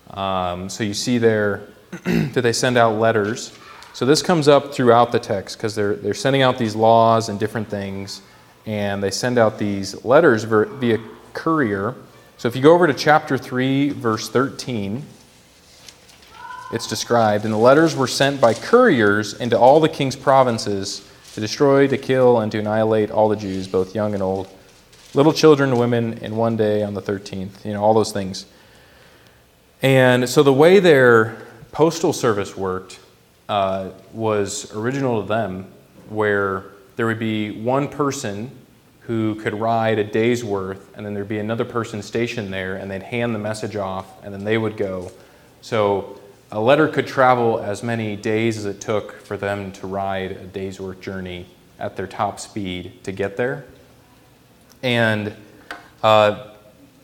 Um, so you see there *clears throat* that they send out letters. So this comes up throughout the text because they're, they're sending out these laws and different things, and they send out these letters via courier. So if you go over to chapter 3, verse 13, it's described, and the letters were sent by couriers into all the king's provinces to destroy, to kill, and to annihilate all the Jews, both young and old, little children women, in one day on the 13th, you know, all those things. And so the way their postal service worked uh, was original to them, where there would be one person who could ride a day's worth, and then there'd be another person stationed there, and they'd hand the message off, and then they would go. So a letter could travel as many days as it took for them to ride a day's worth journey at their top speed to get there. And uh,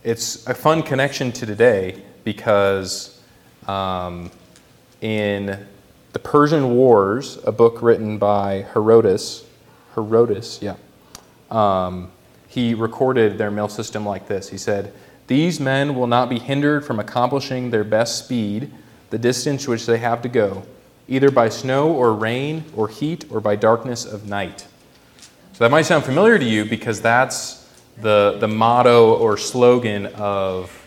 it's a fun connection to today because um, in the Persian Wars, a book written by Herodotus, Herodotus, yeah, um, he recorded their mail system like this. He said, These men will not be hindered from accomplishing their best speed, the distance which they have to go, either by snow or rain or heat or by darkness of night. So that might sound familiar to you because that's the, the motto or slogan of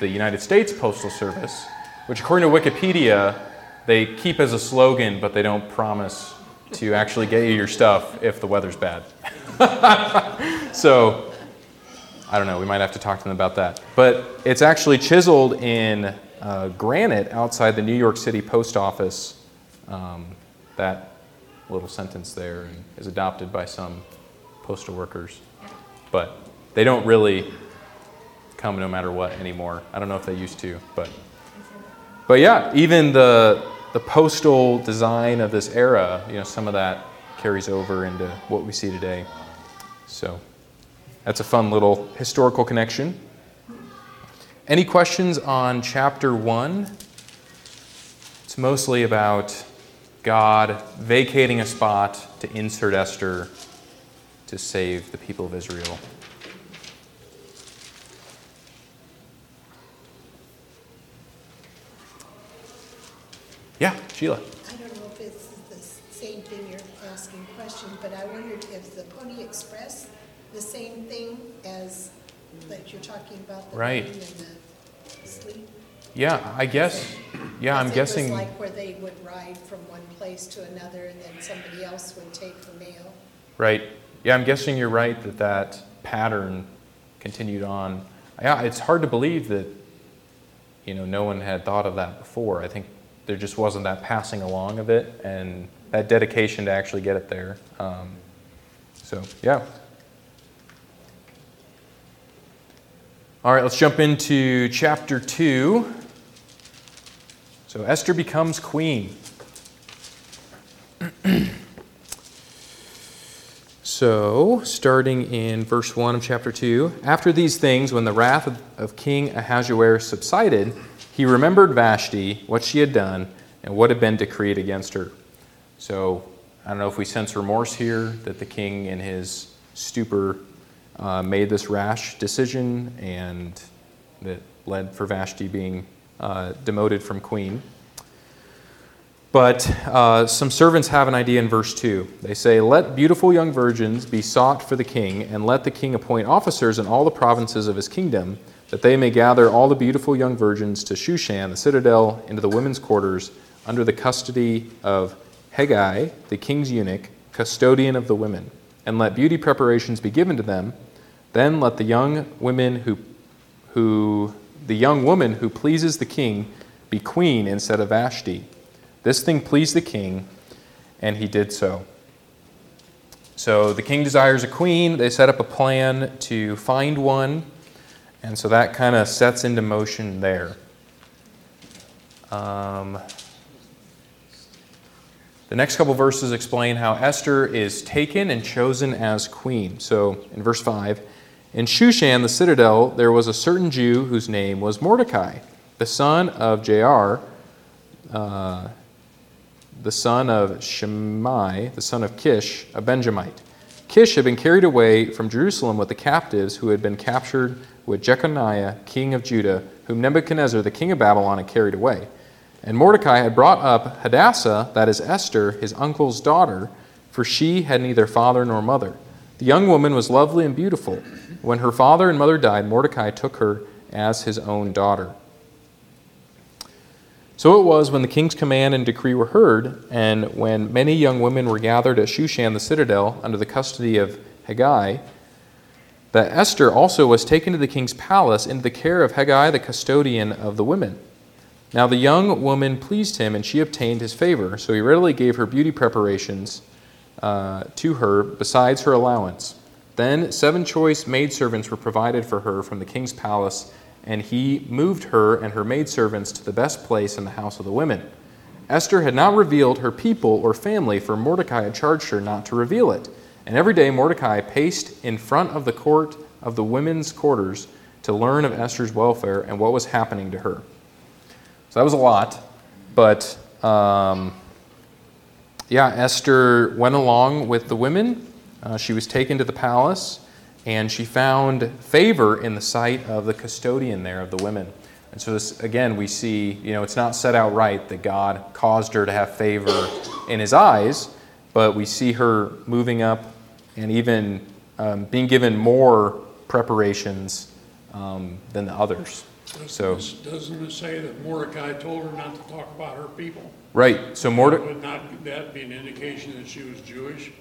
the United States Postal Service, which, according to Wikipedia, they keep as a slogan, but they don't promise to actually get you your stuff if the weather's bad. *laughs* so, I don't know, we might have to talk to them about that. But it's actually chiseled in uh, granite outside the New York City Post Office. Um, that little sentence there is adopted by some postal workers. But they don't really come no matter what anymore. I don't know if they used to, but but yeah, even the the postal design of this era, you know, some of that carries over into what we see today. So that's a fun little historical connection. Any questions on chapter 1? It's mostly about God vacating a spot to insert Esther to save the people of Israel. Yeah, Sheila. I don't know if it's the same thing you're asking question, but I wondered if the Pony Express, the same thing as that you're talking about? the Right. and the sleet? Yeah, I guess. Yeah, I'm guessing. It was like where they would ride from one place to another, and then somebody else would take the mail. Right. Yeah, I'm guessing you're right that that pattern continued on. Yeah, it's hard to believe that you know no one had thought of that before. I think there just wasn't that passing along of it and that dedication to actually get it there. Um, so yeah. All right, let's jump into chapter two. So Esther becomes queen. *clears throat* So, starting in verse 1 of chapter 2, after these things, when the wrath of, of King Ahasuerus subsided, he remembered Vashti, what she had done, and what had been decreed against her. So, I don't know if we sense remorse here that the king, in his stupor, uh, made this rash decision and that led for Vashti being uh, demoted from queen. But uh, some servants have an idea in verse 2. They say, Let beautiful young virgins be sought for the king, and let the king appoint officers in all the provinces of his kingdom, that they may gather all the beautiful young virgins to Shushan, the citadel, into the women's quarters, under the custody of Hegai, the king's eunuch, custodian of the women. And let beauty preparations be given to them. Then let the young women who, who the young woman who pleases the king be queen instead of Vashti. This thing pleased the king, and he did so. So the king desires a queen. They set up a plan to find one, and so that kind of sets into motion there. Um, the next couple verses explain how Esther is taken and chosen as queen. So in verse 5, in Shushan, the citadel, there was a certain Jew whose name was Mordecai, the son of Jair. Uh, the son of Shimei, the son of Kish, a Benjamite. Kish had been carried away from Jerusalem with the captives who had been captured with Jeconiah, king of Judah, whom Nebuchadnezzar, the king of Babylon, had carried away. And Mordecai had brought up Hadassah, that is Esther, his uncle's daughter, for she had neither father nor mother. The young woman was lovely and beautiful. When her father and mother died, Mordecai took her as his own daughter. So it was when the king's command and decree were heard, and when many young women were gathered at Shushan the citadel under the custody of Hegai, that Esther also was taken to the king's palace into the care of Hegai the custodian of the women. Now the young woman pleased him, and she obtained his favor, so he readily gave her beauty preparations uh, to her besides her allowance. Then seven choice maidservants were provided for her from the king's palace and he moved her and her maidservants to the best place in the house of the women. Esther had not revealed her people or family, for Mordecai had charged her not to reveal it. And every day Mordecai paced in front of the court of the women's quarters to learn of Esther's welfare and what was happening to her. So that was a lot, but um, yeah, Esther went along with the women. Uh, she was taken to the palace and she found favor in the sight of the custodian there of the women. And so this again we see, you know, it's not set out right that God caused her to have favor in his eyes, but we see her moving up and even um, being given more preparations um, than the others. So Doesn't it say that Mordecai told her not to talk about her people? right, so Mordecai Would not that be an indication that she was Jewish?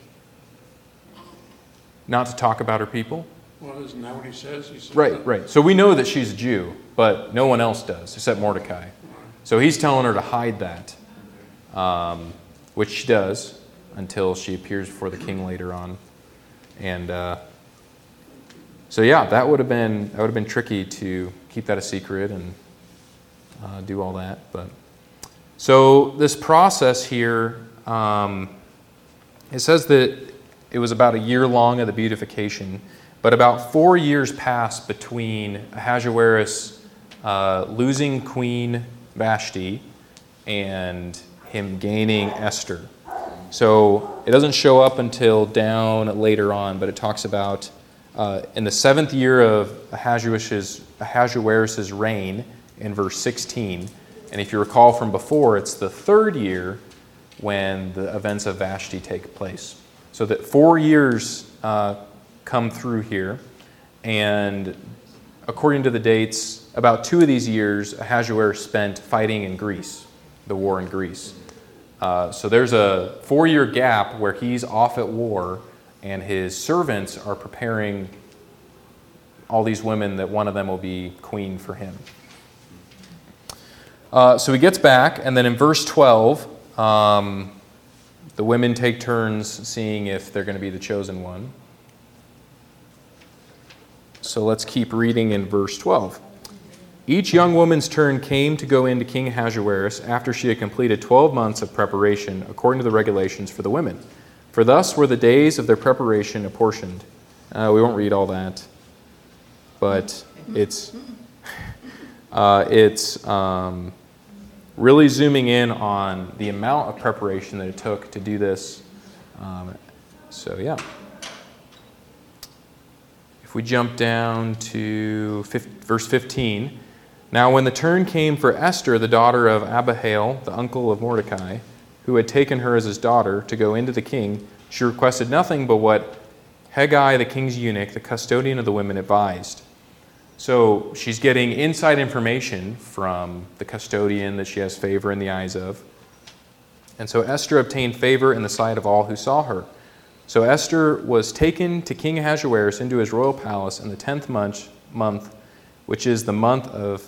Not to talk about her people. Well, isn't that what he says? He says Right, right. So we know that she's a Jew, but no one else does except Mordecai. So he's telling her to hide that, um, which she does until she appears before the king later on. And uh, so yeah, that would have been that would have been tricky to keep that a secret and uh, do all that. But so this process here, um, it says that it was about a year long of the beautification. But about four years passed between Ahasuerus uh, losing Queen Vashti and him gaining Esther. So it doesn't show up until down later on, but it talks about uh, in the seventh year of Ahasuerus' Ahasuerus' reign in verse 16. And if you recall from before, it's the third year when the events of Vashti take place. So that four years uh, come through here, and according to the dates, about two of these years Ahasuerus spent fighting in Greece, the war in Greece. Uh, so there's a four year gap where he's off at war, and his servants are preparing all these women that one of them will be queen for him. Uh, so he gets back, and then in verse 12, um, the women take turns seeing if they're going to be the chosen one. So let's keep reading in verse 12. Each young woman's turn came to go into King Ahasuerus after she had completed 12 months of preparation according to the regulations for the women. For thus were the days of their preparation apportioned. Uh, we won't read all that, but it's, *laughs* uh, it's um, really zooming in on the amount of preparation that it took to do this. Um, so, yeah. if we jump down to 15, verse 15. Now, when the turn came for Esther, the daughter of Abihail, the uncle of Mordecai, who had taken her as his daughter, to go into the king, she requested nothing but what Hegai, the king's eunuch, the custodian of the women, advised. So she's getting inside information from the custodian that she has favor in the eyes of. And so Esther obtained favor in the sight of all who saw her. So Esther was taken to King Ahasuerus into his royal palace in the tenth month, month which is the month of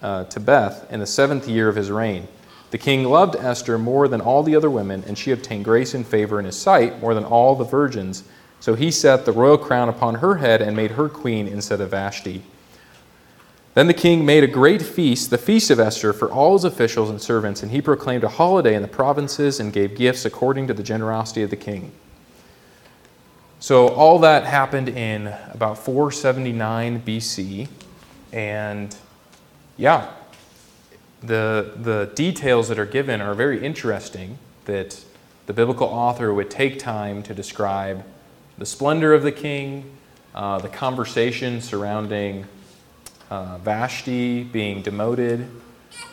uh, Tebeth, in the seventh year of his reign. The king loved Esther more than all the other women, and she obtained grace and favor in his sight more than all the virgins. So he set the royal crown upon her head and made her queen instead of Vashti. Then the king made a great feast, the feast of Esther, for all his officials and servants, and he proclaimed a holiday in the provinces and gave gifts according to the generosity of the king. So all that happened in about 479 BC, and yeah, the, the details that are given are very interesting that the biblical author would take time to describe the splendor of the king, uh, the conversation surrounding uh, Vashti being demoted,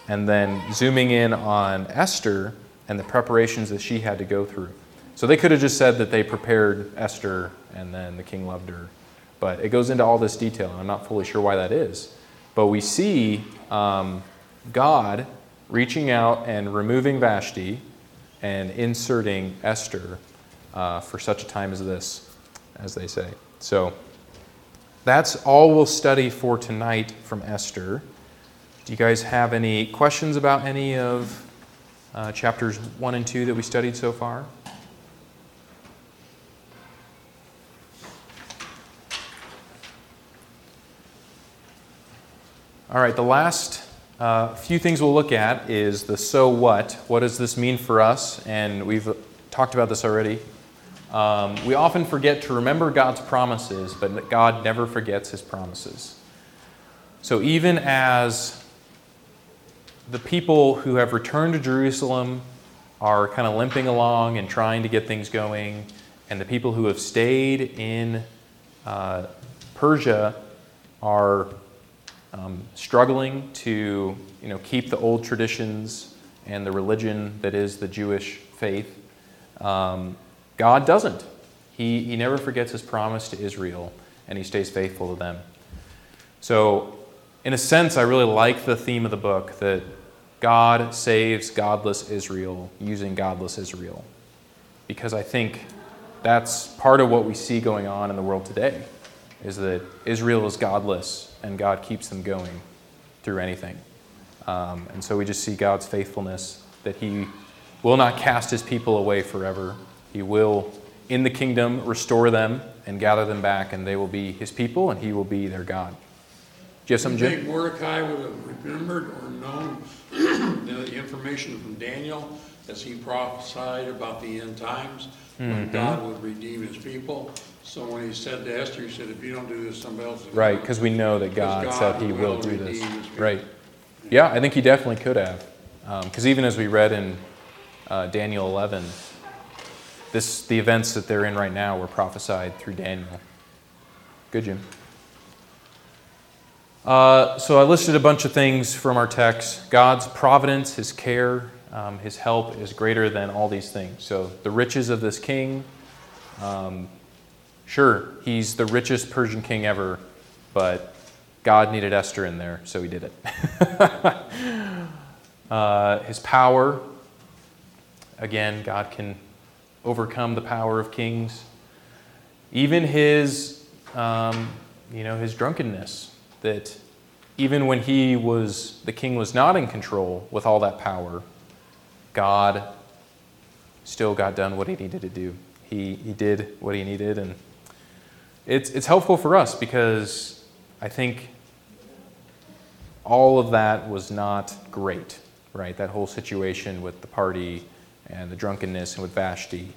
and then zooming in on Esther and the preparations that she had to go through. So they could have just said that they prepared Esther and then the king loved her. But it goes into all this detail, and I'm not fully sure why that is. But we see um, God reaching out and removing Vashti and inserting Esther uh, for such a time as this, as they say. So that's all we'll study for tonight from Esther. Do you guys have any questions about any of uh, chapters 1 and 2 that we studied so far? All right, the last uh, few things we'll look at is the so what. What does this mean for us? And we've talked about this already. Um, we often forget to remember God's promises, but God never forgets his promises. So even as the people who have returned to Jerusalem are kind of limping along and trying to get things going, and the people who have stayed in uh, Persia are um, struggling to you know, keep the old traditions and the religion that is the Jewish faith. Um, God doesn't. He, he never forgets his promise to Israel, and he stays faithful to them. So, in a sense, I really like the theme of the book that God saves godless Israel using godless Israel. Because I think that's part of what we see going on in the world today is that Israel is godless and God keeps them going through anything. Um, and so we just see God's faithfulness that He will not cast His people away forever. He will, in the kingdom, restore them and gather them back, and they will be His people, and He will be their God. Do you have something, Jim? think Mordecai would have remembered or known *clears throat* the information from Daniel as he prophesied about the end times? When Mm-hmm. God would redeem his people? So when he said to Esther, he said, if you don't do this, somebody else going Right, because we know that God, Because said He will will do this. redeem His people. Right. Yeah, I think He definitely could have. Because even as we read in uh, Daniel 11, this, the events that they're in right now were prophesied through Daniel. Good, Jim. Uh, so I listed a bunch of things from our text. God's providence, His care, um, His help is greater than all these things. So the riches of this king, um, sure, he's the richest Persian king ever, but God needed Esther in there, so he did it. *laughs* uh, his power, again, God can overcome the power of kings. Even his, um, you know, his drunkenness, that even when he was, the king was not in control with all that power, God still got done what he needed to do. He, he did what he needed, and it's, it's helpful for us because I think all of that was not great, right? That whole situation with the party and the drunkenness and with Vashti.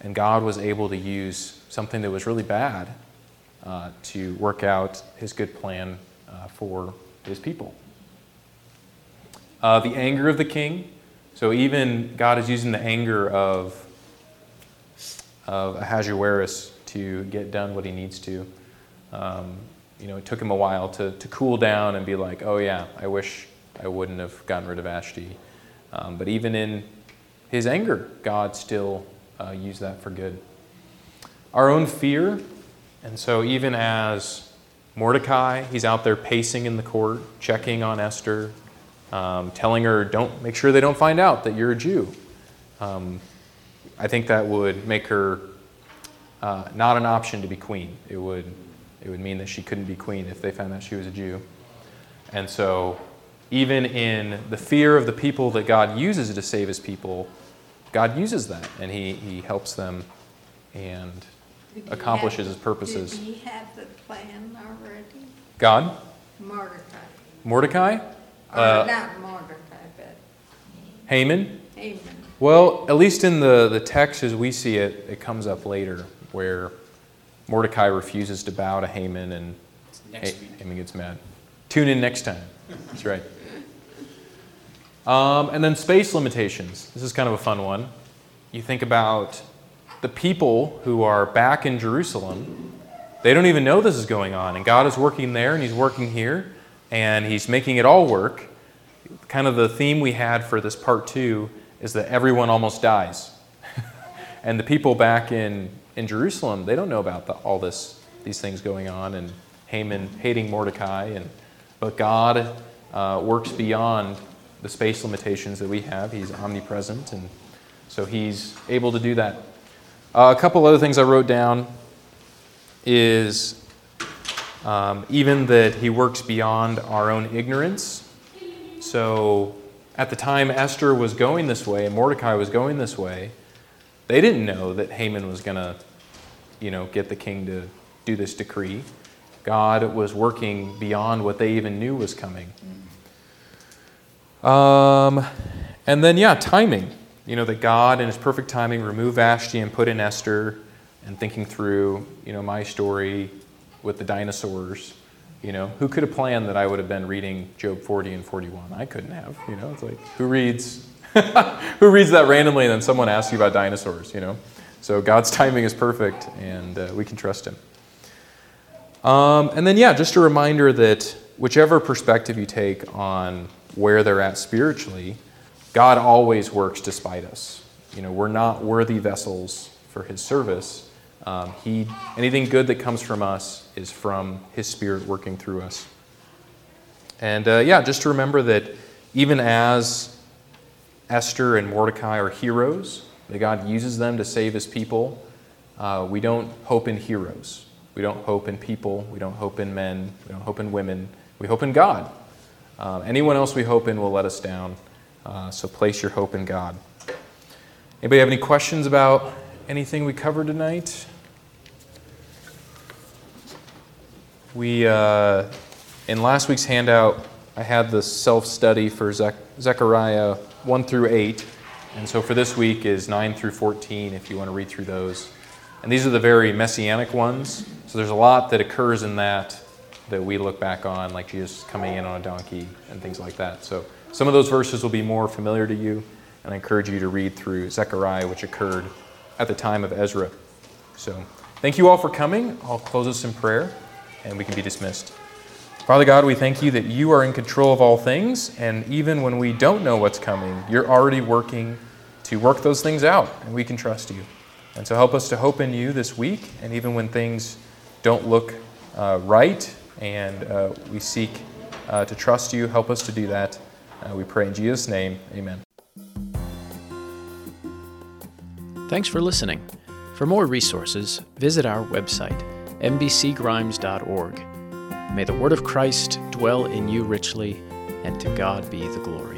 And God was able to use something that was really bad uh, to work out his good plan uh, for his people. Uh, the anger of the king. So even God is using the anger of, of Ahasuerus to get done what he needs to. Um, you know, it took him a while to, to cool down and be like, oh, yeah, I wish I wouldn't have gotten rid of Vashti. Um, but even in his anger, God still uh, used that for good. Our own fear, and so even as Mordecai, he's out there pacing in the court, checking on Esther, um, telling her, "Don't make sure they don't find out that you're a Jew." Um, I think that would make her uh, not an option to be queen. It would it would mean that she couldn't be queen if they found out she was a Jew. And so, even in the fear of the people that God uses to save His people, God uses that, and He He helps them and Did accomplishes have- His purposes. Did he have the plan already? God, Mordecai. Mordecai, Or Uh, not Mordecai, but Haman. Haman. Well, at least in the, the text as we see it, it comes up later where Mordecai refuses to bow to Haman and Next Ha- week. Haman gets mad. Tune in next time. That's right. Um, and then space limitations. This is kind of a fun one. You think about the people who are back in Jerusalem, they don't even know this is going on. And God is working there and He's working here and He's making it all work. Kind of the theme we had for this part two is that everyone almost dies. *laughs* and the people back in, in Jerusalem, they don't know about the, all this, these things going on and Haman hating Mordecai. And, but God uh, works beyond the space limitations that we have. He's omnipresent, and so He's able to do that. Uh, a couple other things I wrote down is um, even that He works beyond our own ignorance. So at the time Esther was going this way and Mordecai was going this way, they didn't know that Haman was going to, you know, get the king to do this decree. God was working beyond what they even knew was coming. Um, and then, yeah, timing. You know, that God, in His perfect timing, removed Vashti and put in Esther, and thinking through, you know, my story with the dinosaurs. You know, who could have planned that I would have been reading Job 40 and 41? I couldn't have. You know, it's like, who reads, *laughs* who reads that randomly and then someone asks you about dinosaurs, you know? So God's *laughs* timing is perfect, and uh, we can trust Him. Um, and then, yeah, just a reminder that whichever perspective you take on where they're at spiritually, God always works despite us. You know, we're not worthy vessels for His service. Um, he, anything good that comes from us is from His Spirit working through us. And uh, yeah, just to remember that even as Esther and Mordecai are heroes, that God uses them to save His people, uh, we don't hope in heroes. We don't hope in people. We don't hope in men. We don't hope in women. We hope in God. Um, anyone else we hope in will let us down. Uh, so place your hope in God. Anybody have any questions about anything we covered tonight? We, uh, in last week's handout, I had the self study for Zech- Zechariah 1 through 8. And so for this week is 9 through 14, if you want to read through those. And these are the very messianic ones. So there's a lot that occurs in that that we look back on, like Jesus coming in on a donkey and things like that. So some of those verses will be more familiar to you, and I encourage you to read through Zechariah, which occurred at the time of Ezra. So thank you all for coming. I'll close us in prayer, and we can be dismissed. Father God, we thank you that you are in control of all things, and even when we don't know what's coming, you're already working to work those things out, and we can trust you. And so help us to hope in you this week, and even when things don't look uh, right and uh, we seek uh, to trust you, help us to do that. Uh, we pray in Jesus' name, amen. Thanks for listening. For more resources, visit our website, mbcgrimes.org. May the word of Christ dwell in you richly, and to God be the glory.